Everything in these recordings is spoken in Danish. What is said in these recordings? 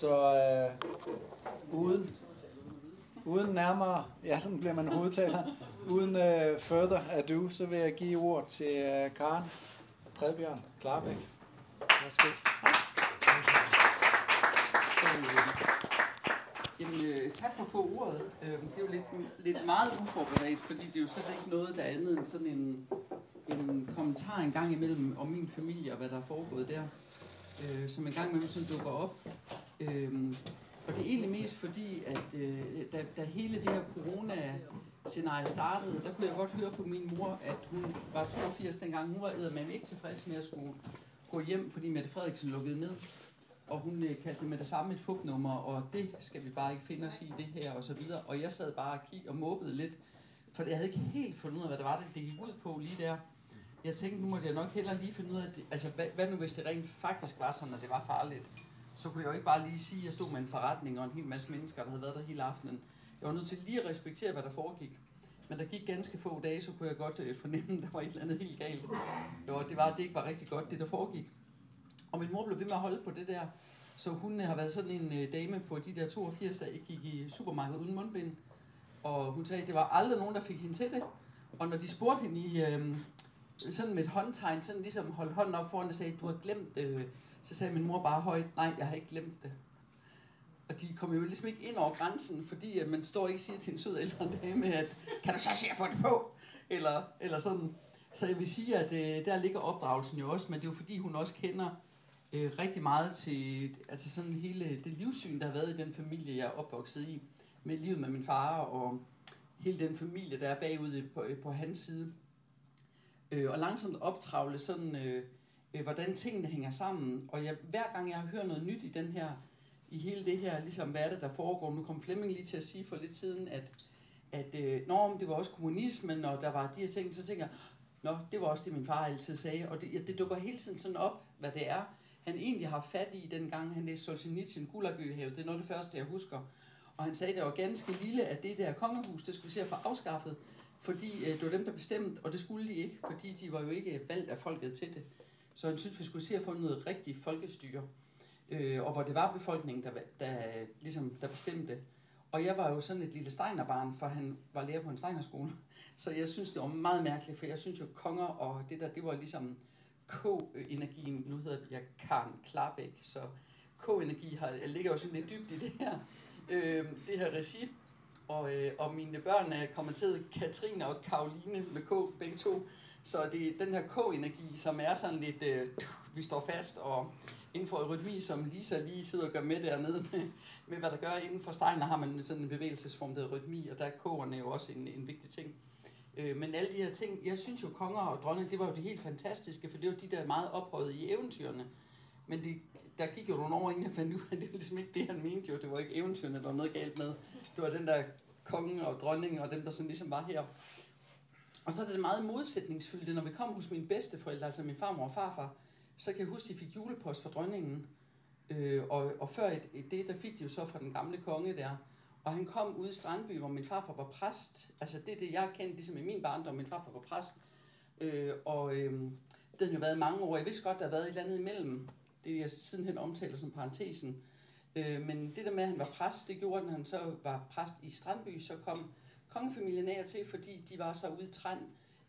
Så øh, uden, uden nærmere, ja sådan bliver man hovedtaler, uden øh, further ado, så vil jeg give ord til øh, Karen Predbjørn Klarbæk. Værsgo. Jamen, øh, tak for at få ordet. Øh, det er jo lidt, lidt meget uforberedt, fordi det er jo slet ikke noget, der er andet end sådan en, en kommentar en gang imellem om min familie og hvad der er foregået der, øh, som en gang imellem sådan dukker op. Øh, og det er egentlig mest fordi, at øh, da, da hele det her corona-scenarie startede, der kunne jeg godt høre på min mor, at hun var 82 dengang. Hun var med ikke tilfreds med at skulle gå hjem, fordi Mette Frederiksen lukkede ned og hun øh, kaldte det med det samme et fugtnummer, og det skal vi bare ikke finde os i det her, og så videre. Og jeg sad bare og kiggede og måbede lidt, for jeg havde ikke helt fundet ud af, hvad det var, det, det gik ud på lige der. Jeg tænkte, nu må jeg nok hellere lige finde ud af, det. altså hvad, hvad nu hvis det rent faktisk var sådan, at det var farligt? Så kunne jeg jo ikke bare lige sige, at jeg stod med en forretning og en hel masse mennesker, der havde været der hele aftenen. Jeg var nødt til lige at respektere, hvad der foregik. Men der gik ganske få dage, så kunne jeg godt øh, fornemme, at der var et eller andet helt galt. Jo, det var, at det ikke var rigtig godt, det der foregik. Og min mor blev ved med at holde på det der. Så hun har været sådan en øh, dame på de der 82, der ikke gik i supermarkedet uden mundbind. Og hun sagde, at det var aldrig nogen, der fik hende til det. Og når de spurgte hende i øh, sådan med et håndtegn, sådan ligesom holdt hånden op foran og sagde, du har glemt øh, så sagde min mor bare højt, nej, jeg har ikke glemt det. Og de kom jo ligesom ikke ind over grænsen, fordi at man står ikke og siger til en sød ældre dame, at kan du så se at få det på? Eller, eller sådan. Så jeg vil sige, at øh, der ligger opdragelsen jo også, men det er jo fordi, hun også kender øh, rigtig meget til altså sådan hele det livssyn, der har været i den familie, jeg er opvokset i, med livet med min far og hele den familie, der er bagud på, på hans side. Øh, og langsomt optravle sådan, øh, øh, hvordan tingene hænger sammen. Og jeg, hver gang jeg har hørt noget nyt i den her, i hele det her, ligesom hvad er det, der foregår. Nu kom Flemming lige til at sige for lidt siden, at, at øh, når det var også kommunismen, og der var de her ting, så tænker jeg, Nå, det var også det, min far altid sagde. Og det, det dukker hele tiden sådan op, hvad det er han egentlig har fat i, dengang han læste Solzhenitsyn Gulagøhavet. Det er noget af det første, jeg husker. Og han sagde, at det var ganske lille, at det der kongehus, det skulle vi se at få afskaffet, fordi øh, det var dem, der bestemte, og det skulle de ikke, fordi de var jo ikke valgt af folket til det. Så han synes, vi skulle se at få noget rigtigt folkestyre, øh, og hvor det var befolkningen, der, der, ligesom, der bestemte. Og jeg var jo sådan et lille steinerbarn, for han var lærer på en steinerskole. Så jeg synes, det var meget mærkeligt, for jeg synes jo, konger og det der, det var ligesom K-energien, nu hedder jeg Karen Klarbæk, så K-energi har, jeg ligger jo sådan lidt dybt i det her, øh, det her regi, og, øh, og mine børn er kommet til Katrine og Karoline med K, begge to, så det er den her K-energi, som er sådan lidt, øh, vi står fast, og inden for rytmi, som Lisa lige sidder og gør med dernede, med, med hvad der gør inden for Steiner, har man sådan en bevægelsesform, der hedder rytmi, og der er K'erne jo også en, en vigtig ting. Øh, men alle de her ting, jeg synes jo, konger og dronning, det var jo det helt fantastiske, for det var de der meget ophøjet i eventyrene. Men det, der gik jo nogle år, inden jeg fandt ud af, at det var ligesom ikke det, han mente jo. Det var ikke eventyrene, der var noget galt med. Det var den der konge og dronning og dem, der sådan ligesom var her. Og så er det meget modsætningsfyldt, når vi kom hos mine bedsteforældre, altså min farmor og farfar, så kan jeg huske, at de fik julepost fra dronningen. Øh, og, og før det, der fik de jo så fra den gamle konge der. Og han kom ud i Strandby, hvor min farfar var præst. Altså det er det, jeg kendte ligesom i min barndom. Min farfar var præst. Øh, og øh, det har jo været mange år. Jeg vidste godt, der har været et eller andet imellem. Det jeg sidenhen omtaler som parentesen. Øh, men det der med, at han var præst, det gjorde, at han så var præst i Strandby, så kom kongefamilien af til, fordi de var så ude i Trand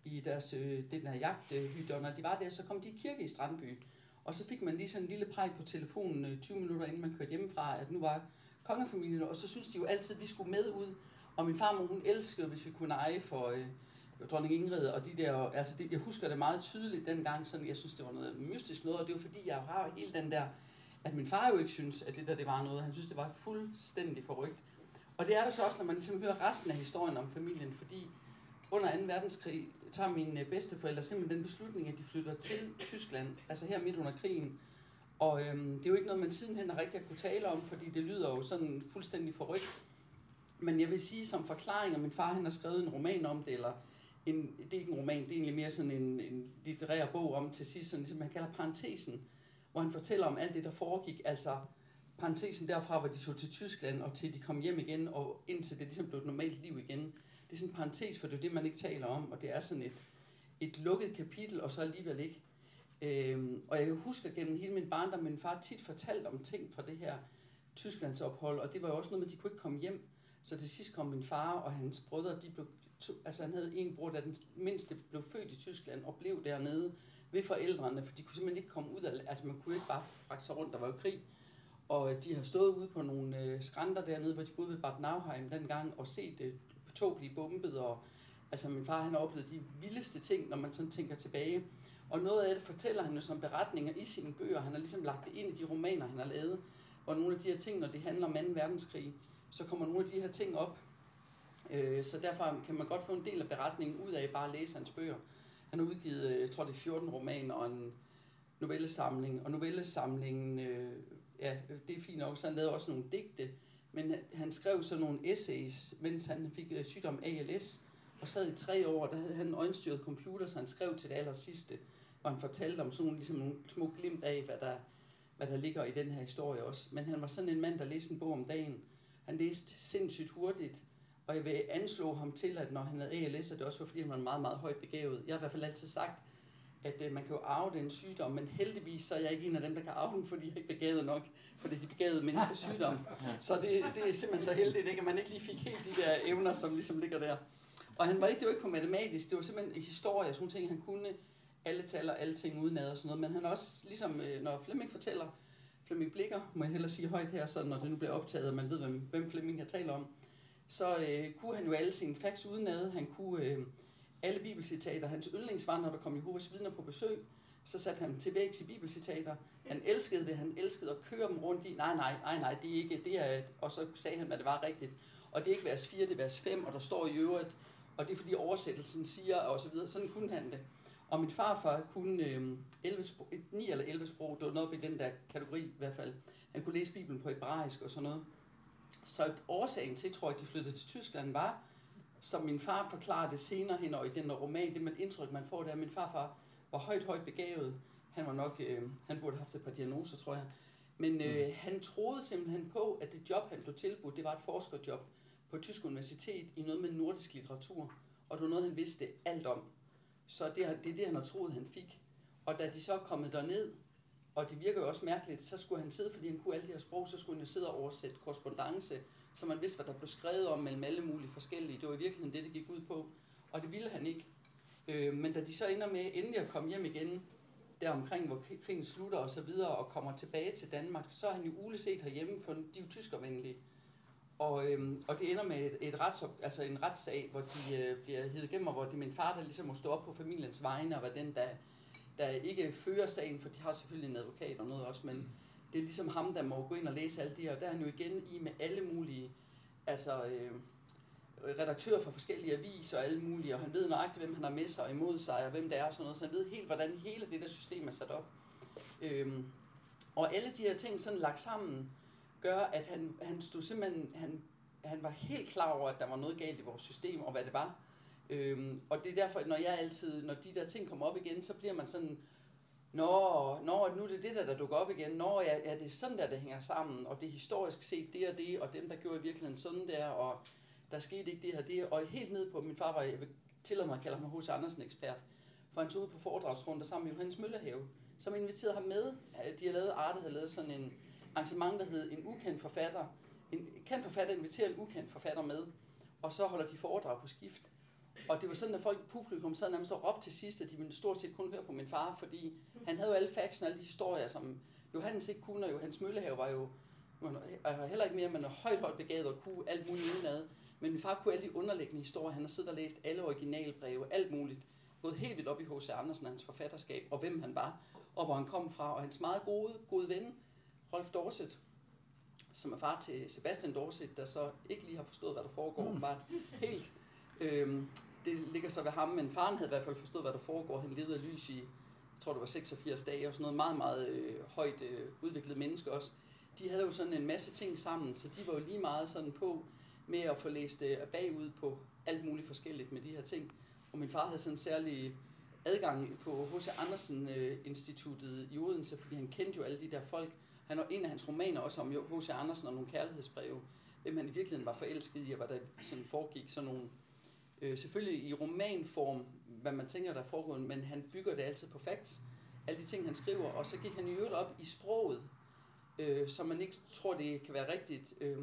i deres øh, den der jagthytte, og når de var der, så kom de i kirke i Strandby. Og så fik man lige sådan en lille præg på telefonen øh, 20 minutter inden man kørte hjemmefra, at nu var kongefamilien, og så synes de jo altid, at vi skulle med ud. Og min farmor, hun elskede, hvis vi kunne eje for øh, dronning Ingrid, og de der, altså det, jeg husker det meget tydeligt dengang, sådan jeg synes, det var noget mystisk noget, og det var fordi, jeg har hele den der, at min far jo ikke synes, at det der det var noget. Han synes, det var fuldstændig forrygt. Og det er der så også, når man ligesom hører resten af historien om familien, fordi under 2. verdenskrig tager mine øh, bedsteforældre simpelthen den beslutning, at de flytter til Tyskland, altså her midt under krigen, og øhm, det er jo ikke noget, man sidenhen har rigtig at kunne tale om, fordi det lyder jo sådan fuldstændig forrygt. Men jeg vil sige som forklaring, at min far han har skrevet en roman om det, eller en, det er ikke en roman, det er egentlig mere sådan en, en litterær bog om til sidst, sådan, ligesom, som han kalder parentesen, hvor han fortæller om alt det, der foregik, altså parentesen derfra, hvor de tog til Tyskland, og til de kom hjem igen, og indtil det ligesom blev et normalt liv igen. Det er sådan en parentes, for det er det, man ikke taler om, og det er sådan et, et lukket kapitel, og så alligevel ikke. Øhm, og jeg husker gennem hele min barndom, min far tit fortalte om ting fra det her Tysklands ophold, og det var jo også noget med, at de kunne ikke komme hjem. Så til sidst kom min far og hans brødre, de blev, to, altså han havde en bror, der den mindste blev født i Tyskland og blev dernede ved forældrene, for de kunne simpelthen ikke komme ud af, altså man kunne ikke bare fragte sig rundt, der var jo krig. Og øh, de har stået ude på nogle øh, skrænter dernede, hvor de boede ved Bad Nauheim dengang, og set øh, tog blive bombet, og altså min far han oplevede de vildeste ting, når man sådan tænker tilbage. Og noget af det fortæller han jo som beretninger i sine bøger. Han har ligesom lagt det ind i de romaner, han har lavet. Og nogle af de her ting, når det handler om 2. verdenskrig, så kommer nogle af de her ting op. Øh, så derfor kan man godt få en del af beretningen ud af bare at læse hans bøger. Han har udgivet, øh, jeg tror det er 14 romaner og en novellesamling. Og novellesamlingen, øh, ja, det er fint nok, så han lavede også nogle digte. Men han skrev så nogle essays, mens han fik øh, sygdom ALS. Og sad i tre år, der havde han en øjenstyret computer, så han skrev til det aller sidste. Og han fortalte om sådan nogle, ligesom nogle små glimt af, hvad der, hvad der ligger i den her historie også. Men han var sådan en mand, der læste en bog om dagen. Han læste sindssygt hurtigt, og jeg vil anslå ham til, at når han havde ALS, at det også var, fordi han var meget, meget højt begavet. Jeg har i hvert fald altid sagt, at øh, man kan jo arve den sygdom, men heldigvis så er jeg ikke en af dem, der kan arve den, fordi jeg ikke er begavet nok, for det er de begavede menneskers sygdom. Så det, det er simpelthen så heldigt, ikke? at man ikke lige fik helt de der evner, som ligesom ligger der. Og han var ikke, det var ikke på matematisk, det var simpelthen i historie, sådan ting, han kunne alle tal og alle ting udenad og sådan noget, men han også, ligesom øh, når Flemming fortæller, Flemming Blikker, må jeg hellere sige højt her, så når det nu bliver optaget, og man ved, hvem, hvem Flemming kan tale om, så øh, kunne han jo alle sine facts udenad, han kunne øh, alle bibelcitater, hans yndlingsvar, når der kom Jehovas vidner på besøg, så satte han til væk i bibelcitater. Han elskede det, han elskede at køre dem rundt i, nej, nej, nej, nej, det er ikke, det er, og så sagde han, hvad det var rigtigt. Og det er ikke vers 4, det er vers 5, og der står i øvrigt, og det er fordi oversættelsen siger, og så videre. Sådan kunne han det. Og min farfar kunne øh, 11 sprog, 9 eller 11 sprog, det var noget i den der kategori i hvert fald. Han kunne læse Bibelen på hebraisk og sådan noget. Så årsagen til, tror jeg, at de flyttede til Tyskland var, som min far forklarede senere hen og i den roman, det med indtryk, man får der, min farfar var højt, højt begavet. Han var nok, øh, han burde have haft et par diagnoser, tror jeg. Men øh, mm. han troede simpelthen på, at det job, han blev tilbudt, det var et forskerjob på et tysk universitet i noget med nordisk litteratur. Og det var noget, han vidste alt om. Så det, det er det, han har troet, han fik. Og da de så er kommet derned, og det virker jo også mærkeligt, så skulle han sidde, fordi han kunne alle de her sprog, så skulle han sidde og oversætte korrespondence, så man vidste, hvad der blev skrevet om mellem alle mulige forskellige. Det var i virkeligheden det, det gik ud på. Og det ville han ikke. Øh, men da de så ender med endelig at komme hjem igen, der omkring, hvor krigen slutter og så videre, og kommer tilbage til Danmark, så er han jo uleset herhjemme, for de er jo tyskervenlige. Og, øhm, og det ender med et, et rets, altså en retssag, hvor de øh, bliver hævet igennem, og hvor det er min far, der ligesom må stå op på familiens vegne, og var den, der, der ikke fører sagen, for de har selvfølgelig en advokat og noget også, men mm det er ligesom ham, der må gå ind og læse alt det her, og der er han jo igen i med alle mulige, altså øh, redaktører fra forskellige aviser og alle mulige, og han ved nøjagtigt, hvem han har med sig og imod sig, og hvem det er og sådan noget, så han ved helt, hvordan hele det der system er sat op. Øhm, og alle de her ting sådan lagt sammen, gør, at han, han stod simpelthen, han, han var helt klar over, at der var noget galt i vores system, og hvad det var. Øhm, og det er derfor, når jeg altid, når de der ting kommer op igen, så bliver man sådan, Nå, nå, nu er det det der, der dukker op igen. Nå, ja, ja, det er sådan der, det hænger sammen. Og det er historisk set det og det, og dem, der gjorde i virkeligheden sådan der, og der skete ikke det her det. Og helt ned på, min far var, jeg vil tillade mig at kalde ham H.C. Andersen ekspert, for han tog ud på foredragsrunder sammen med Johannes Møllehave, som inviterede ham med. De har lavet, Arte havde lavet sådan en arrangement, der hed En ukendt forfatter. En kendt forfatter inviterer en ukendt forfatter med, og så holder de foredrag på skift. Og det var sådan, at folk publikum sad nærmest op til sidst, at de ville stort set kun høre på min far, fordi han havde jo alle facts og alle de historier, som Johannes ikke kunne, og Johannes Møllehave var jo var heller ikke mere, men højt, højt begavet og kunne alt muligt udenad. Men min far kunne alle de underliggende historier. Han har siddet og læst alle originalbreve, alt muligt. Gået helt vildt op i H.C. Andersen og hans forfatterskab, og hvem han var, og hvor han kom fra. Og hans meget gode, gode ven, Rolf Dorset, som er far til Sebastian Dorset, der så ikke lige har forstået, hvad der foregår, mm. var helt. Øhm, det ligger så ved ham, men faren havde i hvert fald forstået, hvad der foregår. Han levede af lys i, jeg tror det var 86 dage, og sådan noget meget, meget øh, højt øh, udviklet menneske også. De havde jo sådan en masse ting sammen, så de var jo lige meget sådan på med at få læst øh, bagud på alt muligt forskelligt med de her ting. Og min far havde sådan en særlig adgang på H.C. Andersen øh, Instituttet i Odense, fordi han kendte jo alle de der folk, han var en af hans romaner også om H.C. Andersen og nogle kærlighedsbreve, hvem han i virkeligheden var forelsket i, og hvad der sådan foregik sådan nogle, øh, selvfølgelig i romanform, hvad man tænker, der foregår, men han bygger det altid på facts, alle de ting, han skriver, og så gik han i øvrigt op i sproget, øh, som man ikke tror, det kan være rigtigt. Øh,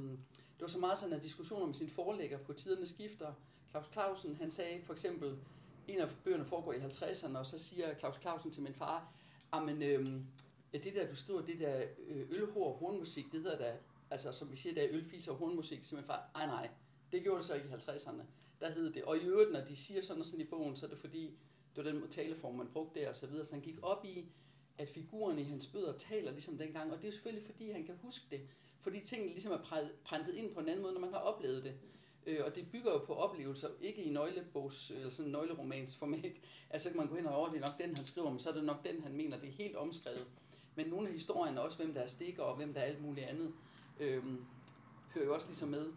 det var så meget sådan en diskussion om sin forlægger på tiderne skifter. Claus Clausen, han sagde for eksempel, en af bøgerne foregår i 50'erne, og så siger Claus Clausen til min far, men øh, det der, du skriver, det der øh, ølhår og hornmusik, det hedder da, altså som vi siger, der er ølfiser og hornmusik, så min far, nej nej, det gjorde det så ikke i 50'erne. Der hed det. Og i øvrigt, når de siger sådan og sådan i bogen, så er det fordi, det var den taleform, man brugte der og så videre. Så han gik op i, at figurerne i hans bøder taler ligesom dengang. Og det er selvfølgelig fordi, han kan huske det. Fordi tingene ligesom er præntet ind på en anden måde, når man har oplevet det. Øh, og det bygger jo på oplevelser, ikke i nøglebogs, eller sådan nøgleromans format. Altså kan man gå hen og over, det er nok den, han skriver, men så er det nok den, han mener, det er helt omskrevet. Men nogle af historierne, også hvem der er stikker, og hvem der er alt muligt andet, øh, hører jo også ligesom med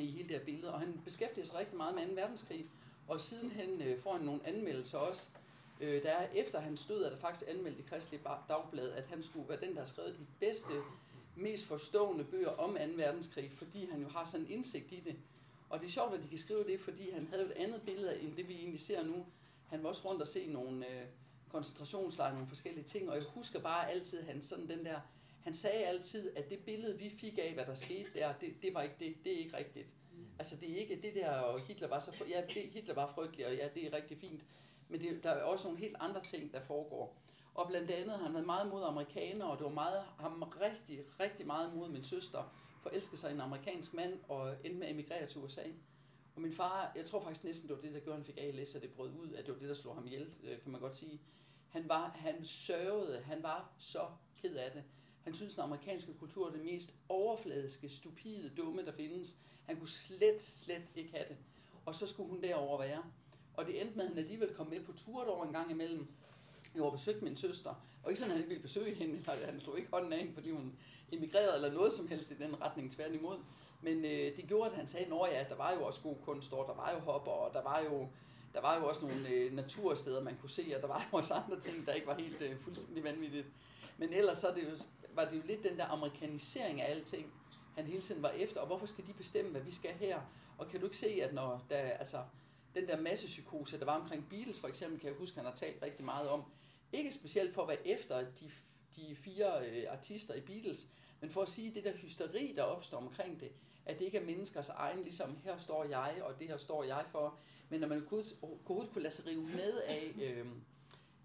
i hele det her billede. Og han beskæftiger sig rigtig meget med 2. verdenskrig, og sidenhen øh, får han nogle anmeldelser også. Øh, der er efter hans død, er der faktisk anmeldt i Kristelig Dagblad, at han skulle være den, der har skrevet de bedste, mest forstående bøger om 2. verdenskrig, fordi han jo har sådan en indsigt i det. Og det er sjovt, at de kan skrive det, fordi han havde et andet billede end det, vi egentlig ser nu. Han var også rundt og se nogle øh, koncentrationslejre, nogle forskellige ting, og jeg husker bare altid, han sådan den der, han sagde altid, at det billede, vi fik af, hvad der skete der, det, det var ikke det, det er ikke rigtigt. Altså det er ikke det der, og Hitler var så, ja, det, Hitler var frygtelig, og ja, det er rigtig fint, men det, der er også nogle helt andre ting, der foregår. Og blandt andet har han været meget mod amerikanere, og det var meget, ham rigtig, rigtig meget mod min søster, forelskede sig en amerikansk mand og endte med at emigrere til USA. Og min far, jeg tror faktisk næsten, det var det, der gjorde, han fik ALS, at det brød ud, at det var det, der slog ham ihjel, øh, kan man godt sige. Han, var, han sørgede, han var så ked af det. Han synes, at den amerikanske kultur er det mest overfladiske, stupide, dumme, der findes. Han kunne slet, slet ikke have det. Og så skulle hun derover være. Og det endte med, at han alligevel kom med på tur over en gang imellem. Jeg var besøgt min søster, og ikke sådan, at han ikke ville besøge hende, eller han slog ikke hånden af hende, fordi hun emigrerede, eller noget som helst i den retning, tværtimod. Men øh, det gjorde, at han sagde, at ja, der var jo også god kunst, og der var jo hopper, og der var jo, der var jo også nogle øh, natursteder, man kunne se, og der var jo også andre ting, der ikke var helt øh, fuldstændig vanvittigt. Men ellers så er det jo, var det jo lidt den der amerikanisering af alting, han hele tiden var efter, og hvorfor skal de bestemme, hvad vi skal her? Og kan du ikke se, at når der, altså, den der massepsykose, der var omkring Beatles for eksempel, kan jeg huske, han har talt rigtig meget om, ikke specielt for at være efter de, de fire øh, artister i Beatles, men for at sige det der hysteri, der opstår omkring det, at det ikke er menneskers egen, ligesom her står jeg, og det her står jeg for, men når man kunne, kunne, kunne lade sig rive med af, øh,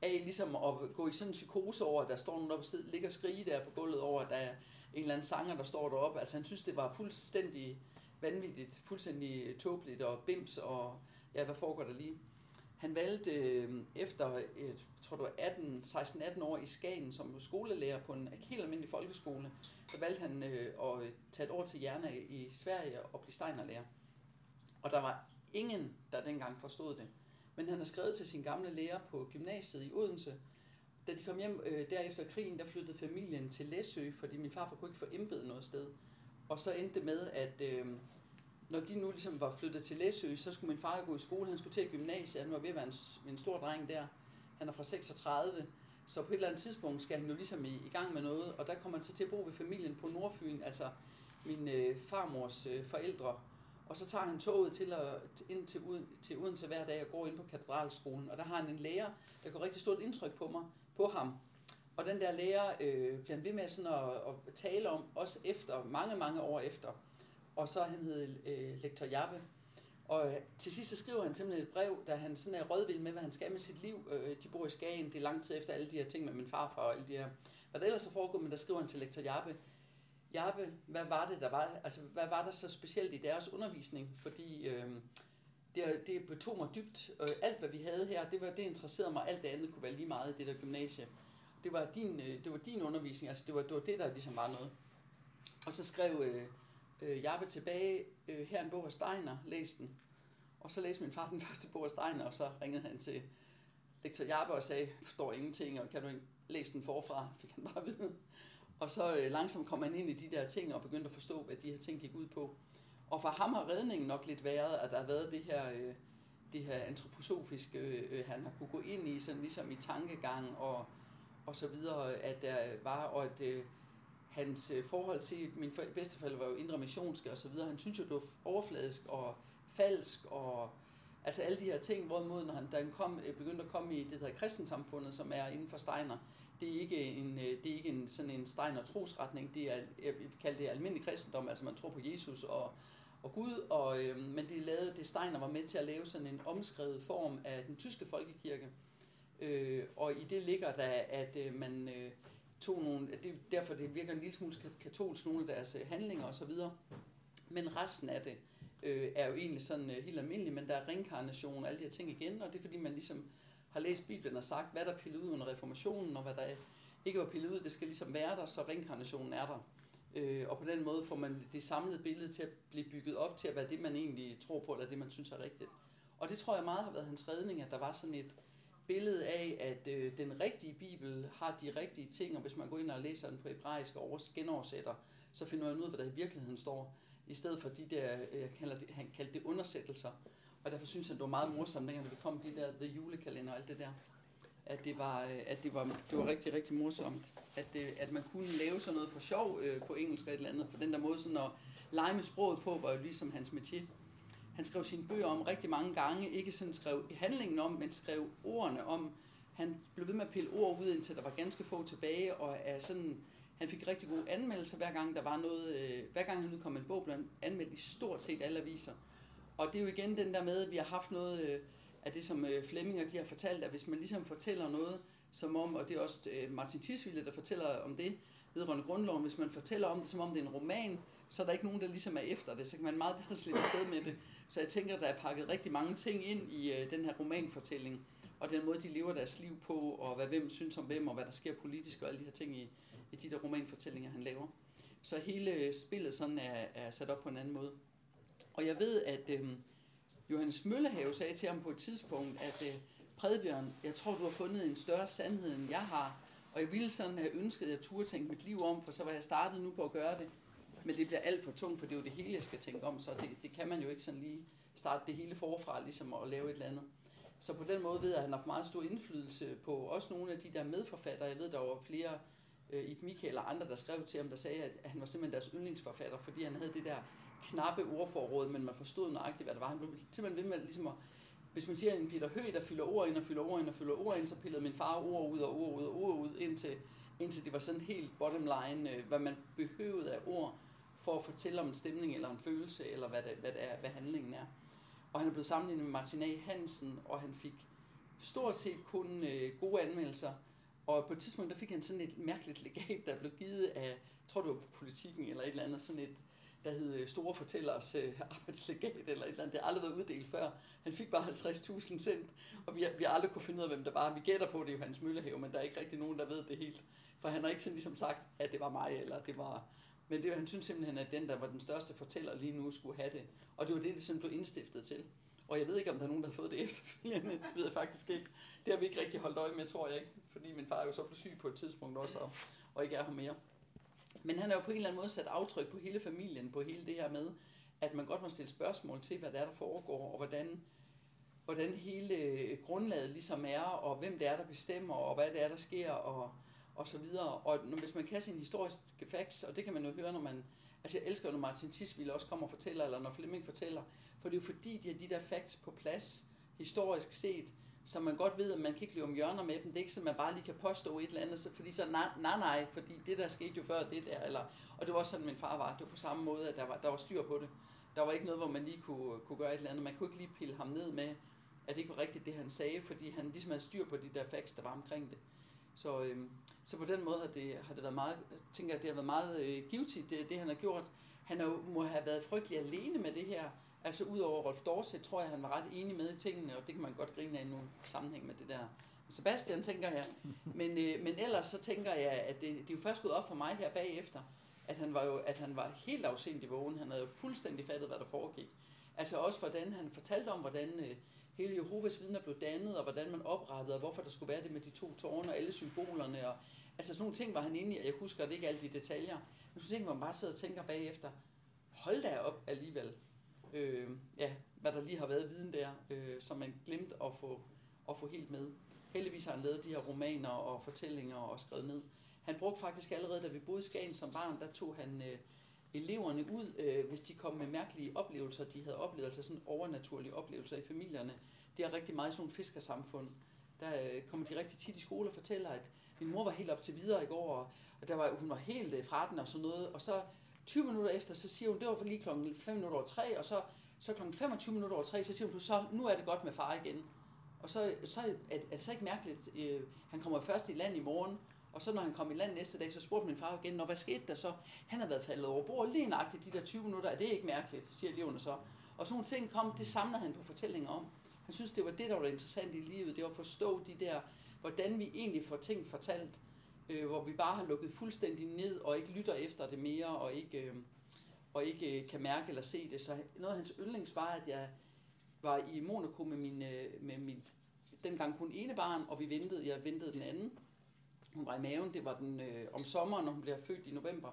af ligesom at gå i sådan en psykose over, at der står nogen, der ligger og skriger der på gulvet over, at der er en eller anden sanger, der står deroppe. Altså han synes, det var fuldstændig vanvittigt, fuldstændig tåbeligt og bims, og ja, hvad foregår der lige? Han valgte øh, efter, et, jeg tror det var 18, 16-18 år i Skagen som skolelærer på en helt almindelig folkeskole, så valgte han øh, at øh, tage et år til Jerna i Sverige og blive steinerlærer. Og der var ingen, der dengang forstod det. Men han har skrevet til sin gamle lærer på gymnasiet i Odense. Da de kom hjem øh, derefter krigen, der flyttede familien til Læsø, fordi min farfar kunne ikke få embed noget sted. Og så endte det med, at øh, når de nu ligesom var flyttet til Læsø, så skulle min far gå i skole. Han skulle til gymnasiet. Han var ved at være en, en stor dreng der. Han er fra 36. Så på et eller andet tidspunkt skal han jo ligesom i, i gang med noget. Og der kommer han så til at bo ved familien på Nordfyn, altså min øh, farmors øh, forældre. Og så tager han toget til at, ind til, ud, til Odense hver dag og går ind på katedralskolen. Og der har han en lærer, der går rigtig stort indtryk på mig, på ham. Og den der lærer øh, bliver han ved med sådan at, at tale om, også efter, mange, mange år efter. Og så han hed øh, lektor Jappe. Og øh, til sidst så skriver han simpelthen et brev, da han sådan er rådvild med, hvad han skal med sit liv. Øh, de bor i Skagen, det er lang tid efter alle de her ting med min farfar og alle de her, hvad der ellers er foregået, men der skriver han til lektor Jappe, Jappe, hvad var det, der var, altså hvad var der så specielt i deres undervisning? Fordi øh, det, det betog mig dybt. Øh, alt hvad vi havde her, det, var, det interesserede mig. Alt det andet kunne være lige meget i det der gymnasie. Det var din, øh, det var din undervisning, altså det var, det var det, der ligesom var noget. Og så skrev øh, øh, Jappe tilbage, øh, her en bog af Steiner, læs den. Og så læste min far den første bog af Steiner, og så ringede han til lektor Jappe og sagde, forstår ingenting, og kan du ikke læse den forfra, fik han bare vide. Og så øh, langsomt kom han ind i de der ting og begyndte at forstå, hvad de her ting gik ud på. Og for ham har redningen nok lidt været, at der har været det her, øh, det her antroposofiske, øh, øh han har kunne gå ind i, sådan ligesom i tankegang og, og så videre, at der var, og at øh, hans øh, forhold til, min bedstefælde var jo indre missionske og så videre, han synes jo, det var overfladisk og falsk og altså alle de her ting, hvorimod når han, da han kom, øh, begyndte at komme i det der kristensamfundet, som er inden for Steiner, det er ikke en, øh, det er ikke en sådan en Steiner trosretning, det er, jeg vil kalde det almindelig kristendom, altså man tror på Jesus og, og Gud, og, øh, men det lavede, det Steiner var med til at lave sådan en omskrevet form af den tyske folkekirke, øh, og i det ligger der, at øh, man øh, tog nogle, det, derfor det virker en lille smule katolsk, nogle af deres øh, handlinger osv., men resten af det øh, er jo egentlig sådan øh, helt almindeligt, men der er reinkarnation og alle de her ting igen, og det er fordi man ligesom har læst Bibelen og sagt, hvad der er pillet ud under reformationen, og hvad der ikke var pillet ud, det skal ligesom være der, så reinkarnationen er der. Øh, og på den måde får man det samlede billede til at blive bygget op til at være det, man egentlig tror på, eller det, man synes er rigtigt. Og det tror jeg meget har været hans redning, at der var sådan et billede af, at øh, den rigtige bibel har de rigtige ting, og hvis man går ind og læser den på hebraisk og genoversætter, så finder man ud af, hvad der i virkeligheden står, i stedet for de der, øh, jeg kalder det, han kaldte det undersættelser. Og derfor synes han, det var meget morsomt, dengang vi kom de der The Julekalender og alt det der. At det var, øh, at det var, det var rigtig, rigtig morsomt. At, det, at man kunne lave sådan noget for sjov øh, på engelsk eller et eller andet. For den der måde sådan at lege med sproget på, var jo ligesom hans métier. Han skrev sine bøger om rigtig mange gange. Ikke sådan skrev handlingen om, men skrev ordene om. Han blev ved med at pille ord ud, indtil der var ganske få tilbage. Og er sådan, han fik rigtig gode anmeldelser, hver gang der var noget. Øh, hver gang han udkom en bog, blev han anmeldt i stort set alle aviser. Og det er jo igen den der med, at vi har haft noget øh, af det, som øh, Flemming og de har fortalt, at hvis man ligesom fortæller noget, som om, og det er også øh, Martin Tisvilde, der fortæller om det, vedrørende grundloven, hvis man fortæller om det, som om det er en roman, så er der ikke nogen, der ligesom er efter det, så kan man meget bedre slippe afsted med det. Så jeg tænker, at der er pakket rigtig mange ting ind i øh, den her romanfortælling, og den måde, de lever deres liv på, og hvad hvem synes om hvem, og hvad der sker politisk, og alle de her ting i, i de der romanfortællinger, han laver. Så hele øh, spillet sådan er, er sat op på en anden måde. Og jeg ved, at øh, Johannes Møllehave sagde til ham på et tidspunkt, at øh, Predbjørn, jeg tror, du har fundet en større sandhed, end jeg har. Og jeg ville sådan have ønsket, at jeg turde tænke mit liv om, for så var jeg startet nu på at gøre det. Men det bliver alt for tungt, for det er jo det hele, jeg skal tænke om, så det, det kan man jo ikke sådan lige starte det hele forfra, ligesom at lave et eller andet. Så på den måde ved jeg, at han har haft meget stor indflydelse på også nogle af de der medforfattere. Jeg ved, der var flere, øh, i Michael og andre, der skrev til ham, der sagde, at han var simpelthen deres yndlingsforfatter, fordi han havde det der knappe ordforråd, men man forstod nøjagtigt, hvad det var. Han blev simpelthen ved med ligesom at, hvis man siger en Peter Høgh, der fylder ord ind og fylder ord ind og fylder ord ind, så pillede min far ord ud og ord ud og ord ud, indtil, indtil det var sådan helt bottom line, øh, hvad man behøvede af ord for at fortælle om en stemning eller en følelse, eller hvad, det, hvad, det er, hvad handlingen er. Og han er blevet sammenlignet med Martin A. Hansen, og han fik stort set kun øh, gode anmeldelser. Og på et tidspunkt, der fik han sådan et mærkeligt legat, der blev givet af, jeg tror det var politikken eller et eller andet, sådan et, der hed øh, Store Fortællers øh, arbejdslegat eller et eller andet. Det har aldrig været uddelt før. Han fik bare 50.000 cent, og vi, vi har aldrig kunne finde ud af, hvem der var. Vi gætter på, det er hans møllehave, men der er ikke rigtig nogen, der ved det helt. For han har ikke sådan ligesom sagt, at det var mig, eller det var... Men det, han synes simpelthen, at den, der var den største fortæller lige nu, skulle have det. Og det var det, det sådan blev indstiftet til. Og jeg ved ikke, om der er nogen, der har fået det efterfølgende. Det ved jeg faktisk ikke. Det har vi ikke rigtig holdt øje med, tror jeg ikke. Fordi min far jo så blev syg på et tidspunkt også, og, og ikke er her mere. Men han har jo på en eller anden måde sat aftryk på hele familien, på hele det her med, at man godt må stille spørgsmål til, hvad der er, der foregår, og hvordan, hvordan hele grundlaget ligesom er, og hvem det er, der bestemmer, og hvad det er, der sker, og, og så videre. Og når, hvis man kan sin historiske facts, og det kan man jo høre, når man... Altså jeg elsker, når Martin Tisvild også kommer og fortæller, eller når Flemming fortæller, for det er jo fordi, de har de der facts på plads, historisk set, så man godt ved, at man kan ikke løbe om hjørner med dem. Det er ikke sådan, at man bare lige kan påstå et eller andet, så, fordi så nej, nej, nej, fordi det der skete jo før det der, eller, og det var også sådan, min far var. Det var på samme måde, at der var, der var styr på det. Der var ikke noget, hvor man lige kunne, kunne gøre et eller andet. Man kunne ikke lige pille ham ned med, at det ikke var rigtigt, det han sagde, fordi han ligesom havde styr på de der facts, der var omkring det. Så, øhm, så på den måde har det, har det været meget, jeg tænker, at det har været meget øh, givetigt, det, det han har gjort. Han har, må have været frygtelig alene med det her, Altså udover Rolf Dorset, tror jeg, han var ret enig med i tingene, og det kan man godt grine af i nogle sammenhæng med det der. Sebastian, tænker jeg. Men, øh, men ellers så tænker jeg, at det, det er jo først gået op for mig her bagefter, at han var jo at han var helt afsindig vågen. Han havde jo fuldstændig fattet, hvad der foregik. Altså også, hvordan han fortalte om, hvordan øh, hele Jehovas vidner blev dannet, og hvordan man oprettede, og hvorfor der skulle være det med de to tårne og alle symbolerne. Og, altså sådan nogle ting var han inde i, og jeg husker det ikke alle de detaljer. Men så tænker man bare sidder og tænker bagefter, hold da op alligevel øh, ja, hvad der lige har været viden der, øh, som man glemte at få, at få helt med. Heldigvis har han lavet de her romaner og fortællinger og skrevet ned. Han brugte faktisk allerede, da vi boede i Skagen som barn, der tog han øh, eleverne ud, øh, hvis de kom med mærkelige oplevelser, de havde oplevet, altså sådan overnaturlige oplevelser i familierne. Det er rigtig meget sådan nogle fiskersamfund. Der øh, kommer de rigtig tit i skole og fortæller, at min mor var helt op til videre i går, og, og der var, hun var helt øh, fra den og sådan noget. Og så 20 minutter efter, så siger hun, det var for lige klokken 5 minutter over 3, og så, så klokken 25 minutter over 3, så siger hun, så nu er det godt med far igen. Og så, så er, er det så ikke mærkeligt, øh, han kommer først i land i morgen, og så når han kom i land næste dag, så spurgte min far igen, Nå, hvad skete der så? Han har været faldet over bord lige nøjagtigt de der 20 minutter, er det ikke mærkeligt, siger eleverne så. Og sådan nogle ting kom, det samlede han på fortællinger om. Han synes, det var det, der var interessant i livet, det var at forstå de der, hvordan vi egentlig får ting fortalt, øh, hvor vi bare har lukket fuldstændig ned, og ikke lytter efter det mere, og ikke, øh, og ikke øh, kan mærke eller se det. Så noget af hans yndlings var, at jeg var i Monaco med min, øh, med min dengang kun ene barn, og vi ventede, jeg ventede den anden. Hun var i maven, det var den øh, om sommeren, når hun bliver født i november.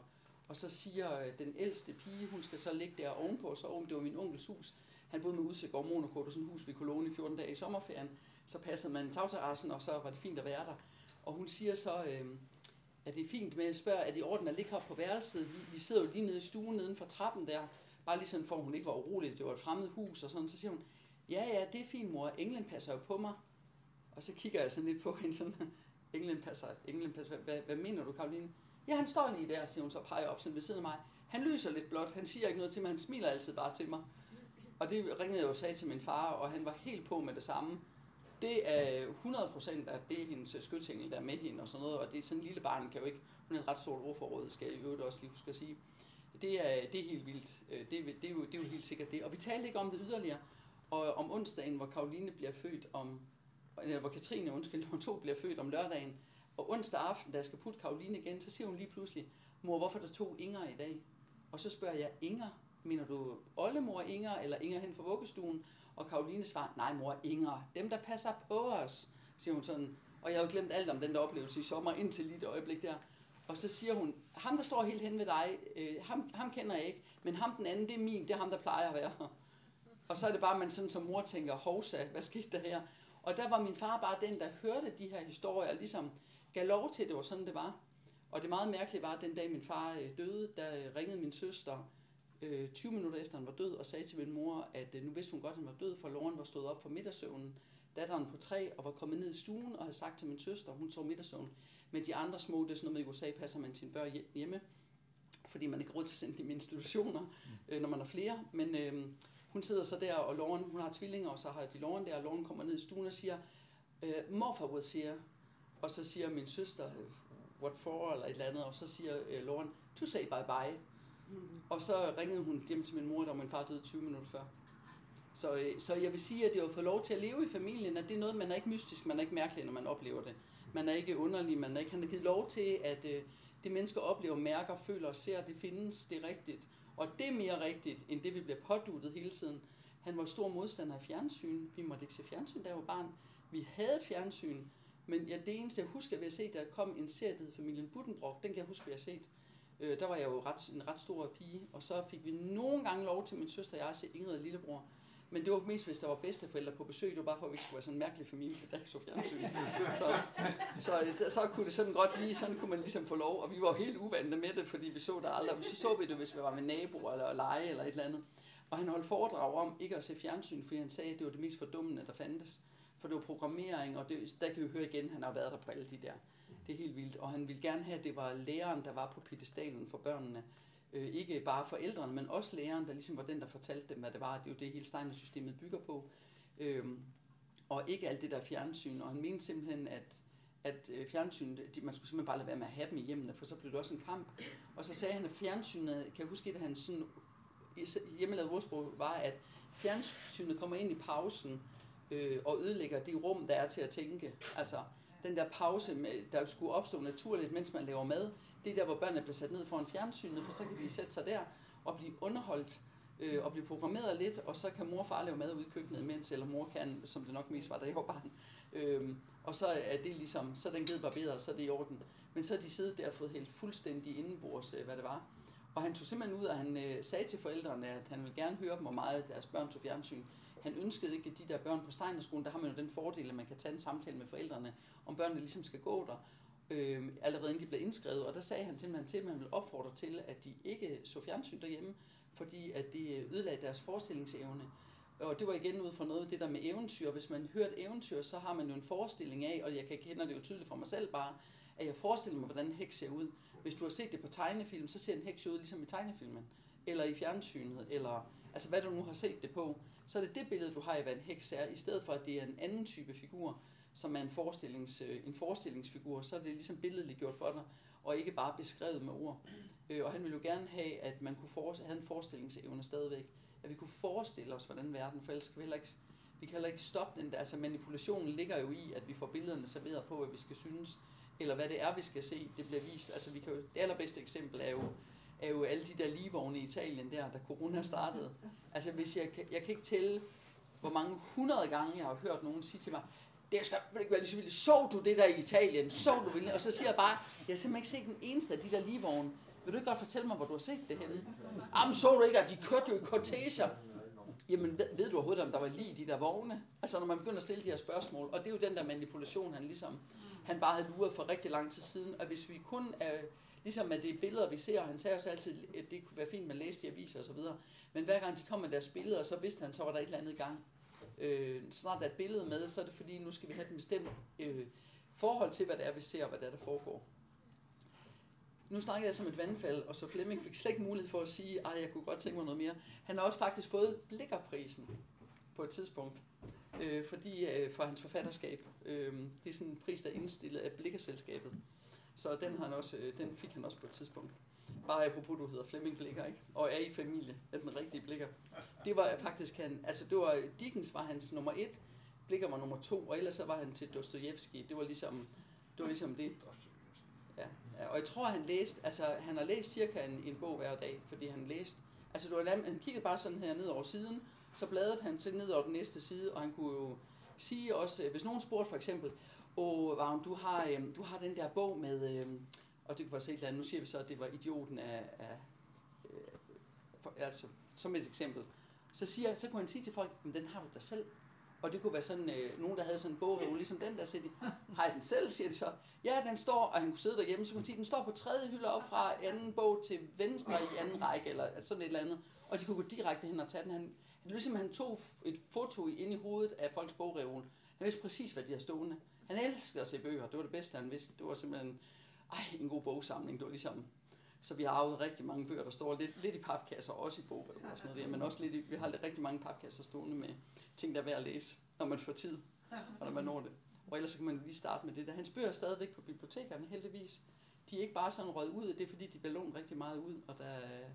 Og så siger øh, den ældste pige, hun skal så ligge der ovenpå så sove, det var min onkels hus. Han boede med udsigt over Monaco, det var sådan et hus, vi kunne låne i 14 dage i sommerferien. Så passede man tagterrassen, og så var det fint at være der. Og hun siger så, øh, at det er fint med at spørge, at det i orden at ligge her på værelset. Vi, vi sidder jo lige nede i stuen neden for trappen der, bare lige sådan for, at hun ikke var urolig, det var et fremmed hus og sådan. Så siger hun, ja ja, det er fint mor, englen passer jo på mig. Og så kigger jeg sådan lidt på hende sådan, England passer, England passer, hvad, hvad mener du, Karoline? Ja, han står lige der, siger hun så peger op sådan ved siden af mig. Han lyser lidt blot, han siger ikke noget til mig, han smiler altid bare til mig. Og det ringede jeg jo sagde til min far, og han var helt på med det samme. Det er 100% at det er hendes øh, skytsengel, der er med hende og sådan noget, og det er sådan en lille barn, kan jo ikke, hun er et ret stort ordforråd, skal jeg i øvrigt også lige huske at sige. Det er, det er helt vildt. Øh, det er, det, er jo, det er jo helt sikkert det. Og vi talte ikke om det yderligere. Og om onsdagen, hvor Karoline bliver født om, eller hvor Katrine, undskyld, hun to bliver født om lørdagen, og onsdag aften, da jeg skal putte Karoline igen, så siger hun lige pludselig, mor, hvorfor er der to Inger i dag? Og så spørger jeg, Inger, mener du oldemor Inger, eller Inger hen fra vuggestuen? Og Karoline svarer, nej mor, Inger, dem der passer på os, siger hun sådan. Og jeg har glemt alt om den der oplevelse i sommer, indtil lige det øjeblik der. Og så siger hun, ham der står helt hen ved dig, øh, ham, ham kender jeg ikke, men ham den anden, det er min, det er ham der plejer at være Og så er det bare, at man sådan som mor tænker, hovsa, hvad skete der her? Og der var min far bare den, der hørte de her historier, og ligesom gav lov til, at det var sådan, det var. Og det meget mærkelige var, at den dag min far øh, døde, der øh, ringede min søster øh, 20 minutter efter han var død, og sagde til min mor, at øh, nu vidste hun godt, at han var død, for Lauren var stået op for middagssøvnen. Datteren på tre og var kommet ned i stuen og havde sagt til min søster, hun så middagssøvn. Men de andre små, det er sådan noget med i USA, passer man sine børn hjemme, fordi man ikke har råd til at sende dem i institutioner, mm. øh, når man er flere. Men øh, hun sidder så der, og Lauren, hun har tvillinger, og så har de Lauren der, og Lauren kommer ned i stuen og siger, øh, morfar was here. Og så siger min søster, what for, eller et eller andet, og så siger øh, Lauren, to say bye bye. Mm. Og så ringede hun hjem til min mor, da min far døde 20 minutter før. Så, øh, så jeg vil sige, at det at få lov til at leve i familien, at det er noget, man er ikke mystisk, man er ikke mærkelig, når man oplever det. Man er ikke underlig, man er ikke, han har givet lov til, at øh, det mennesker oplever, mærker, føler og ser, det findes, det er rigtigt. Og det er mere rigtigt, end det vi bliver påduttet hele tiden. Han var stor modstander af fjernsyn. Vi måtte ikke se fjernsyn, da jeg var barn. Vi havde fjernsyn, men ja, det eneste, jeg husker, at vi har set, der kom en serie, der hed Familien Buddenbrock. Den kan jeg huske, at jeg har set. Øh, der var jeg jo ret, en ret stor pige, og så fik vi nogle gange lov til min søster og jeg at se Ingrid Lillebror. Men det var mest, hvis der var bedsteforældre på besøg. Det var bare for, at vi ikke skulle være sådan en mærkelig familie, der så fjernsyn. Så, så, så kunne det sådan godt lige, sådan kunne man ligesom få lov. Og vi var helt uvante med det, fordi vi så der aldrig. Så så vi det, hvis vi var med naboer eller lege eller et eller andet. Og han holdt foredrag om ikke at se fjernsyn, fordi han sagde, at det var det mest fordummende, der fandtes. For det var programmering, og det, der kan vi høre igen, han har været der på alle de der. Det er helt vildt. Og han ville gerne have, at det var læreren, der var på pedestalen for børnene. Øh, ikke bare forældrene, men også læreren, der ligesom var den, der fortalte dem, hvad det var. Det er jo det, hele Steiner-systemet bygger på. Øh, og ikke alt det der fjernsyn. Og han mente simpelthen, at at øh, fjernsynet, de, man skulle simpelthen bare lade være med at have dem i hjemmene, for så blev det også en kamp. Og så sagde han, at fjernsynet, kan jeg huske, at han sådan hjemmelavet ordsprog var, at fjernsynet kommer ind i pausen øh, og ødelægger det rum, der er til at tænke. Altså, den der pause, med, der skulle opstå naturligt, mens man laver mad, det er der, hvor børnene bliver sat ned foran fjernsynet, for så kan de sætte sig der og blive underholdt øh, og blive programmeret lidt, og så kan mor og far lave mad ude i køkkenet imens, eller mor kan, som det nok mest var, da jeg var barn. Øh, og så er det ligesom, så er den givet barberet, og så er det i orden. Men så har de siddet der og fået helt fuldstændig indenbords, øh, hvad det var. Og han tog simpelthen ud, og han øh, sagde til forældrene, at han ville gerne høre dem, hvor meget deres børn tog fjernsyn. Han ønskede ikke, at de der børn på Steinerskolen, der har man jo den fordel, at man kan tage en samtale med forældrene, om børnene ligesom skal gå der, øh, allerede inden de blev indskrevet. Og der sagde han simpelthen til, at man ville opfordre til, at de ikke så fjernsyn derhjemme, fordi at det ødelagde deres forestillingsevne. Og det var igen ud fra noget det der med eventyr. Hvis man hører et eventyr, så har man jo en forestilling af, og jeg kan kende det jo tydeligt for mig selv bare, at jeg forestiller mig, hvordan en heks ser ud. Hvis du har set det på tegnefilm, så ser en heks ud ligesom i tegnefilmen, eller i fjernsynet, eller altså hvad du nu har set det på. Så er det det billede, du har i hvad en heks er, i stedet for at det er en anden type figur, som er en, forestillings, øh, en forestillingsfigur, så er det ligesom billedligt gjort for dig, og ikke bare beskrevet med ord. Øh, og han ville jo gerne have, at man kunne for, have en forestillingsevne stadigvæk. At vi kunne forestille os, hvordan verden, for ellers kan vi heller ikke, vi kan heller ikke stoppe den der. Altså manipulationen ligger jo i, at vi får billederne serveret på, hvad vi skal synes, eller hvad det er, vi skal se, det bliver vist. Altså vi kan jo, det allerbedste eksempel er jo, er jo alle de der ligevogne i Italien der, da corona startede. Altså hvis jeg, jeg kan ikke tælle, hvor mange hundrede gange jeg har hørt nogen sige til mig, det skal ikke være lige så vildt. Så du det der i Italien? Så du vildt? Og så siger jeg bare, jeg har simpelthen ikke set den eneste af de der ligevogne. Vil du ikke godt fortælle mig, hvor du har set det henne? Jamen så du ikke, at de kørte jo i korteger. Jamen ved, ved du overhovedet, om der var lige de der vogne? Altså når man begynder at stille de her spørgsmål. Og det er jo den der manipulation, han ligesom, han bare havde luret for rigtig lang tid siden. Og hvis vi kun er, ligesom med de billeder, vi ser, han sagde også altid, at det kunne være fint, man læste i aviser osv. Men hver gang de kom med deres billeder, så vidste han, så var der et eller andet i gang øh, snart er et billede med, så er det fordi, nu skal vi have et bestemt øh, forhold til, hvad det er, vi ser, og hvad det er, der foregår. Nu snakkede jeg som et vandfald, og så Flemming fik slet ikke mulighed for at sige, at jeg kunne godt tænke mig noget mere. Han har også faktisk fået Blikkerprisen på et tidspunkt, øh, fordi øh, for hans forfatterskab. Øh, det er sådan en pris, der er indstillet af Blikkerselskabet. Så den, har han også, øh, den fik han også på et tidspunkt. Bare apropos, du hedder Flemming Blikker, ikke? Og er i familie med den rigtige Blikker. Det var faktisk han, altså det var, Dickens var hans nummer et, Blikker var nummer to, og ellers så var han til Dostojevski. Det var ligesom det. Var ligesom det. Ja. ja. Og jeg tror, han læste, altså han har læst cirka en, en bog hver dag, fordi han læste, altså det var, han kiggede bare sådan her ned over siden, så bladrede han til ned over den næste side, og han kunne jo sige også, øh, hvis nogen spurgte for eksempel, åh, Vagn, du har, øhm, du har den der bog med, øhm, og det kunne være så et eller andet. Nu siger vi så, at det var idioten af, af øh, for, altså, som et eksempel. Så, siger, så kunne han sige til folk, men den har du da selv. Og det kunne være sådan, øh, nogen, der havde sådan en bog, ligesom den der, sagde de, har den selv, siger de så. Ja, den står, og han kunne sidde derhjemme, så kunne han sige, den står på tredje hylde op fra anden bog til venstre i anden række, eller sådan et eller andet. Og de kunne gå direkte hen og tage den. Han, det ligesom, han tog et foto ind i hovedet af folks bogreol. Han vidste præcis, hvad de har stående. Han elskede at se bøger. Det var det bedste, han vidste. Det var simpelthen ej, en god bogsamling. Det var ligesom, så vi har arvet rigtig mange bøger, der står lidt, lidt i papkasser, også i bog og sådan noget der, men også lidt i, vi har lidt, rigtig mange papkasser stående med ting, der er værd at læse, når man får tid, og når man når det. Og ellers så kan man lige starte med det der. Hans bøger er stadigvæk på bibliotekerne, heldigvis. De er ikke bare sådan røget ud, det er fordi, de bliver lånt rigtig meget ud, og der er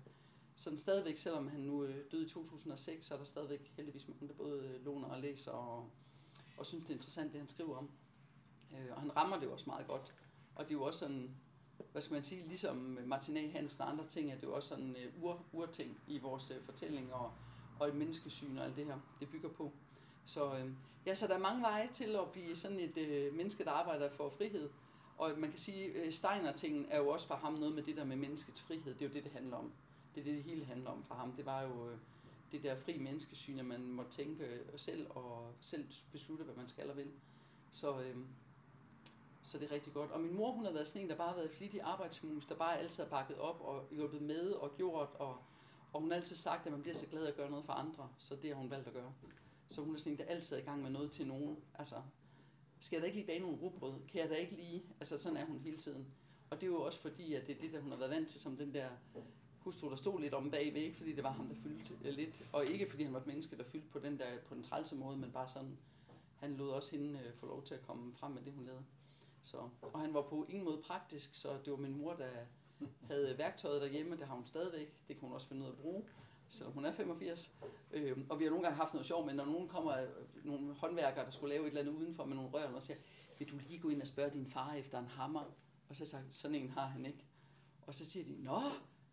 sådan stadigvæk, selvom han nu øh, døde i 2006, så er der stadigvæk heldigvis mange, der både øh, låner og læser og, og synes, det er interessant, det han skriver om. Øh, og han rammer det jo også meget godt. Og det er jo også sådan, hvad skal man sige, ligesom Martinet Hansen og andre ting, at det er jo også sådan uh, ur, urting i vores uh, fortælling og, og et menneskesyn og alt det her, det bygger på. Så, øh, ja, så der er mange veje til at blive sådan et øh, menneske, der arbejder for frihed. Og man kan sige, uh, Steiner-tingen er jo også for ham noget med det der med menneskets frihed. Det er jo det, det handler om. Det er det, det hele handler om for ham. Det var jo Øh, det der fri menneskesyn, at man må tænke selv og selv beslutte, hvad man skal og vil. Så, uh, så det er rigtig godt. Og min mor, hun har været sådan en, der bare har været flittig arbejdsmus, der bare altid har bakket op og hjulpet med og gjort. Og, og hun har altid sagt, at man bliver så glad at gøre noget for andre, så det har hun valgt at gøre. Så hun er sådan en, der altid er i gang med noget til nogen. Altså, skal jeg da ikke lige bage nogle rugbrød? Kan jeg da ikke lige? Altså, sådan er hun hele tiden. Og det er jo også fordi, at det er det, der hun har været vant til, som den der hustru, der stod lidt om bagved, ikke fordi det var ham, der fyldte øh, lidt, og ikke fordi han var et menneske, der fyldte på den der på den trælse måde, men bare sådan, han lod også hende øh, få lov til at komme frem med det, hun lavede. Så, og han var på ingen måde praktisk, så det var min mor, der havde værktøjet derhjemme, det har hun stadigvæk, det kan hun også finde ud af at bruge, selvom hun er 85. Øh, og vi har nogle gange haft noget sjov, men når nogen kommer, øh, nogle håndværkere, der skulle lave et eller andet udenfor med nogle rør, og siger, vil du lige gå ind og spørge din far efter en hammer? Og så sagt, sådan en har han ikke. Og så siger de, nå,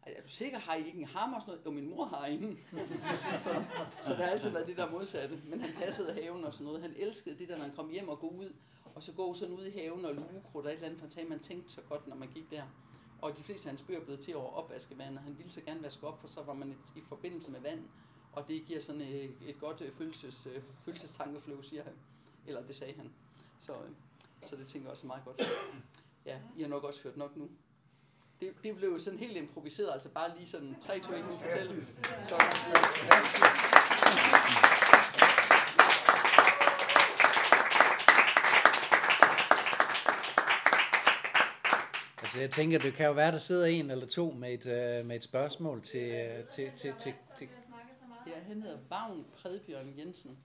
er du sikker, har I ikke en hammer og sådan noget? Jo, min mor har en. så, så der har altid været det der modsatte. Men han passede haven og sådan noget. Han elskede det der, når han kom hjem og gå ud og så gå sådan ud i haven og lugekrudt og et eller andet, for at man tænkte så godt, når man gik der. Og de fleste af hans bøger blev til over opvaskevand, og han ville så gerne vaske op, for så var man et, i forbindelse med vand, og det giver sådan et, et godt øh, følelses, øh, følelsestankeflow, siger han. Eller det sagde han. Så, øh, så det tænker jeg også meget godt. Ja, I har nok også hørt nok nu. Det, det blev sådan helt improviseret, altså bare lige sådan 3, 2, 1, nu fortælle. Så, Altså jeg tænker, det kan jo være, der sidder en eller to med et, øh, med et spørgsmål til, øh, til, til, til, til, Ja, han hedder Vagn Predbjørn Jensen.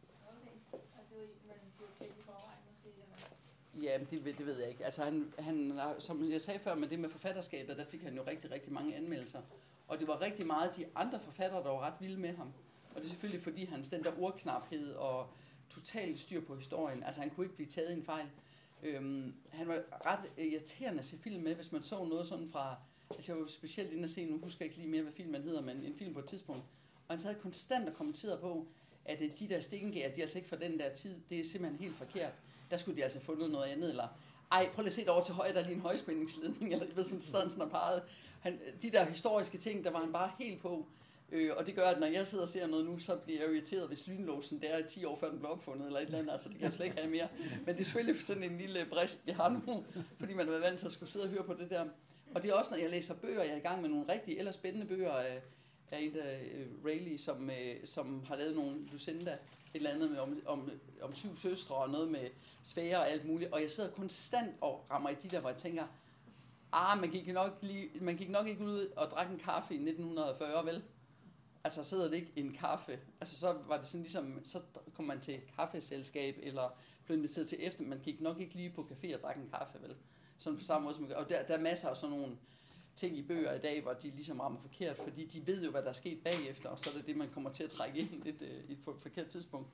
Ja, det, det ved jeg ikke. Altså han, han, som jeg sagde før med det med forfatterskabet, der fik han jo rigtig, rigtig mange anmeldelser. Og det var rigtig meget de andre forfattere, der var ret vilde med ham. Og det er selvfølgelig fordi hans den der ordknaphed og totalt styr på historien. Altså han kunne ikke blive taget i en fejl. Øhm, han var ret irriterende at se film med, hvis man så noget sådan fra... Altså jeg var specielt inde at se, nu husker jeg ikke lige mere, hvad filmen hedder, men en film på et tidspunkt. Og han sad konstant og kommenterede på, at øh, de der stengær, de er altså ikke fra den der tid. Det er simpelthen helt forkert. Der skulle de altså have fundet noget andet, eller ej, prøv lige at se over til højre, der er lige en højspændingsledning, eller ved sådan, sådan, sådan peget. Han, de der historiske ting, der var han bare helt på. Øh, og det gør, at når jeg sidder og ser noget nu, så bliver jeg irriteret, hvis lynlåsen der er 10 år før den blev opfundet, eller et eller andet. Altså, det kan jeg slet ikke have mere. Men det er selvfølgelig sådan en lille brist, vi har nu, fordi man er vant til at skulle sidde og høre på det der. Og det er også, når jeg læser bøger, jeg er i gang med nogle rigtig eller spændende bøger af, af en der uh, Rayleigh, som, uh, som har lavet nogle Lucinda, et eller andet med, om, om, om syv søstre og noget med sfære og alt muligt. Og jeg sidder konstant og rammer i de der, hvor jeg tænker, ah, man gik nok, lige, man gik nok ikke ud og drak en kaffe i 1940, vel? Altså sidder det ikke en kaffe. Altså så var det sådan ligesom, så kom man til et kaffeselskab, eller blev inviteret til efter, man gik nok ikke lige på café og drak en kaffe, vel? Sådan på samme måde som, og der, der er masser af sådan nogle ting i bøger i dag, hvor de ligesom rammer forkert, fordi de ved jo, hvad der er sket bagefter, og så er det det, man kommer til at trække ind lidt øh, i et for- forkert tidspunkt.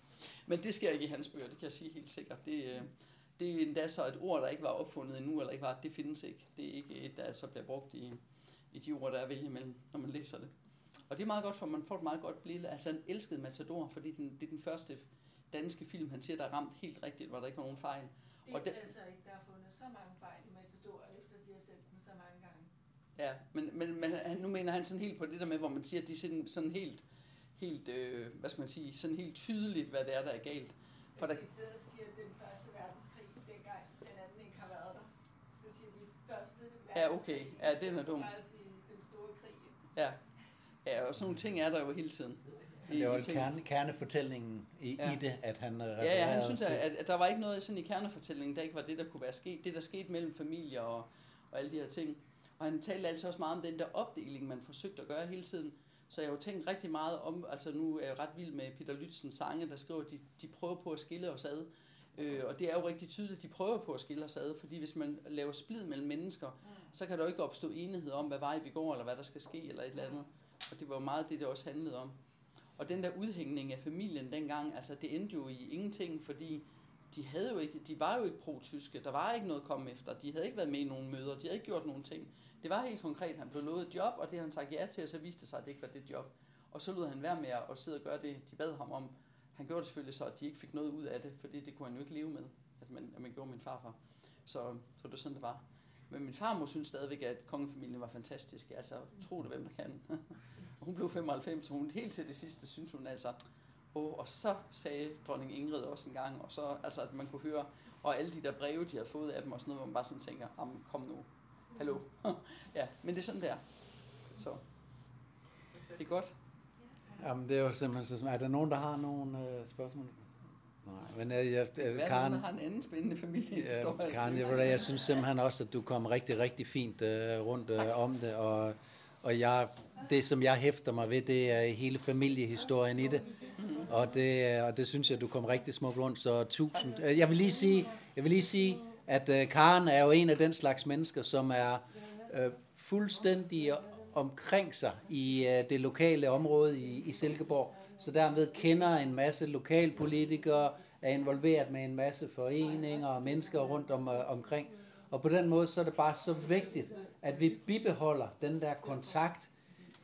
Men det sker ikke i hans bøger, det kan jeg sige helt sikkert. Det, øh, det er endda så et ord, der ikke var opfundet endnu, eller ikke var, det findes ikke. Det er ikke et, der så bliver brugt i, i de ord, der er at vælge imellem, når man læser det. Og det er meget godt, for man får et meget godt billede. Altså han elskede Matador, fordi den, det er den første danske film, han siger, der er ramt helt rigtigt, hvor der ikke var nogen fejl. Det Og er det- altså ikke, der er fundet så mange fejl i Matador, efter de har sendt den så mange gange. Ja, men, men, men han, nu mener han sådan helt på det der med, hvor man siger, at de er sådan, sådan helt, helt øh, hvad skal man sige, sådan helt tydeligt, hvad det er, der er galt. For der, de sidder og siger, at den første verdenskrig, dengang den anden ikke har været der. Så siger de første verdenskrig. Ja, okay. Ja, den er dum. Sige, den store krig. ja, ja, og sådan nogle ting er der jo hele tiden. Det var jo kerne, kernefortællingen i, Ja. i det, at han øh, Ja, ja, han refererede synes, til. at, at, at der var ikke noget sådan i kernefortællingen, der ikke var det, der kunne være sket. Det, der skete mellem familier og, og alle de her ting. Og han talte altså også meget om den der opdeling, man forsøgte at gøre hele tiden. Så jeg har jo tænkt rigtig meget om, altså nu er jeg ret vild med Peter Lützens sange, der skriver, at de, de prøver på at skille os ad. Øh, og det er jo rigtig tydeligt, at de prøver på at skille os ad, fordi hvis man laver splid mellem mennesker, så kan der jo ikke opstå enighed om, hvad vej vi går, eller hvad der skal ske, eller et eller andet. Og det var jo meget det, det også handlede om. Og den der udhængning af familien dengang, altså det endte jo i ingenting, fordi de, havde jo ikke, de var jo ikke pro-tyske, der var ikke noget at komme efter, de havde ikke været med i nogen møder, de havde ikke gjort nogen ting. Det var helt konkret, han blev lovet et job, og det havde han sagt ja til, og så viste det sig, at det ikke var det job. Og så lod han være med at sidde og gøre det, de bad ham om. Han gjorde det selvfølgelig så, at de ikke fik noget ud af det, fordi det kunne han jo ikke leve med, at man, at man gjorde min farfar. Så, så det var sådan, det var. Men min farmor synes stadigvæk, at kongefamilien var fantastisk. Altså, tro det, hvem der kan. Hun blev 95, så hun helt til det sidste synes hun altså, oh, og så sagde dronning Ingrid også en gang, og så, altså, at man kunne høre, og alle de der breve, de havde fået af dem og sådan noget, hvor man bare sådan tænker, "Jamen, kom nu, hallo. ja, men det er sådan der. Så, det er godt. Jamen, det er jo simpelthen så. Er der nogen, der har nogle øh, spørgsmål? Nej, men jeg, øh, er Karen, har en anden spændende familiehistorie? Ja, Karen, jeg, jeg synes simpelthen også, at du kom rigtig, rigtig fint øh, rundt øh, om det, og, og jeg, det, som jeg hæfter mig ved, det er hele familiehistorien i det, og det, og det synes jeg, du kom rigtig smukt rundt, så tusind. Øh, jeg vil lige sige, jeg vil lige sige at øh, Karen er jo en af den slags mennesker, som er øh, fuldstændig omkring sig i øh, det lokale område i, i Silkeborg, så derved kender en masse lokalpolitikere, er involveret med en masse foreninger og mennesker rundt om, øh, omkring. Og på den måde, så er det bare så vigtigt, at vi bibeholder den der kontakt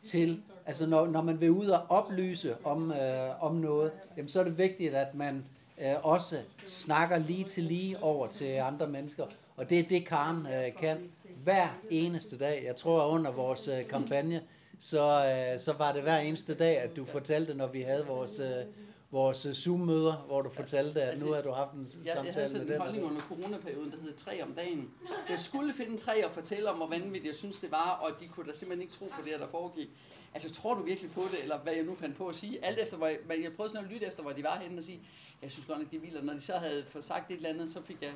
til, altså når, når man vil ud og oplyse om, øh, om noget, jamen så er det vigtigt, at man øh, også snakker lige til lige over til andre mennesker. Og det er det, Karen øh, kan hver eneste dag. Jeg tror, at under vores øh, kampagne, så, øh, så var det hver eneste dag, at du fortalte, når vi havde vores, øh, vores øh, Zoom-møder, hvor du fortalte, at Altså, nu har du haft en Jeg, jeg havde samtale sådan med en den. og holdning den. under coronaperioden, der hed tre om dagen. Jeg skulle finde tre og fortælle om, hvor vanvittigt jeg synes, det var, og de kunne da simpelthen ikke tro på det, der foregik. Altså, tror du virkelig på det, eller hvad jeg nu fandt på at sige? Alt efter, hvor jeg, men jeg prøvede sådan at lytte efter, hvor de var henne og sige, jeg synes godt nok, er vildt, når de så havde fået sagt et eller andet, så fik jeg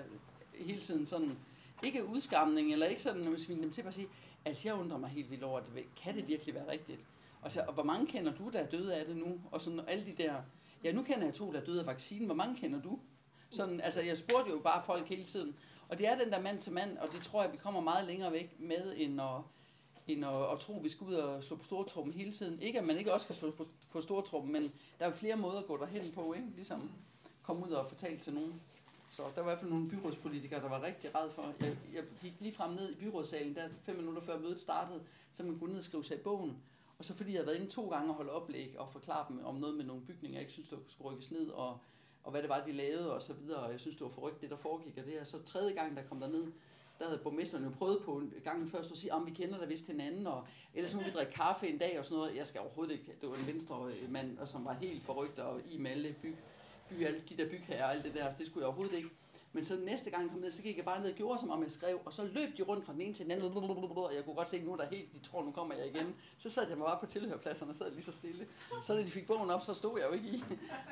hele tiden sådan ikke udskamning, eller ikke sådan, når man sviner dem til, at sige, altså jeg undrer mig helt vildt over, det. kan det virkelig være rigtigt? Og, så, og hvor mange kender du, der er døde af det nu? Og sådan alle de der, ja nu kender jeg to, der døde af vaccinen, hvor mange kender du? Sådan, altså jeg spurgte jo bare folk hele tiden. Og det er den der mand til mand, og det tror jeg, vi kommer meget længere væk med, end at, end at, at tro, at vi skal ud og slå på stortrummen hele tiden. Ikke at man ikke også skal slå på, på stortrummen, men der er flere måder at gå derhen på, ikke? Ligesom komme ud og fortælle til nogen. Så der var i hvert fald nogle byrådspolitikere, der var rigtig ræd for. Jeg, jeg gik lige frem ned i byrådssalen, der fem minutter før mødet startede, så man kunne ned og skrive sig i bogen. Og så fordi jeg havde været inde to gange og holde oplæg og forklare dem om noget med nogle bygninger, jeg ikke synes, der skulle rykkes ned, og, og hvad det var, de lavede og så videre. Og jeg synes, det var forrygt, det der foregik af det. her. så tredje gang, der kom der ned, der havde borgmesteren jo prøvet på gangen først at sige, om vi kender dig vist hinanden, og ellers må vi drikke kaffe en dag og sådan noget. Jeg skal overhovedet ikke, det var en venstre øh, mand, og som var helt forrygt og i med alle byg, by, alle de der bygherrer og alt det der, så det skulle jeg overhovedet ikke. Men så næste gang jeg kom ned, så gik jeg bare ned og gjorde, som om jeg skrev, og så løb de rundt fra den ene til den anden, og jeg kunne godt se, at nu der helt, de tror, nu kommer jeg igen. Så sad jeg mig bare på tilhørpladserne og sad lige så stille. Så da de fik bogen op, så stod jeg jo ikke i.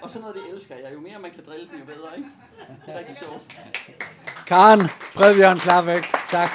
Og sådan noget, det elsker jeg. Jo mere man kan drille dem, jo bedre, ikke? Det er rigtig sjovt. Karen Bredbjørn Klarvæk, tak.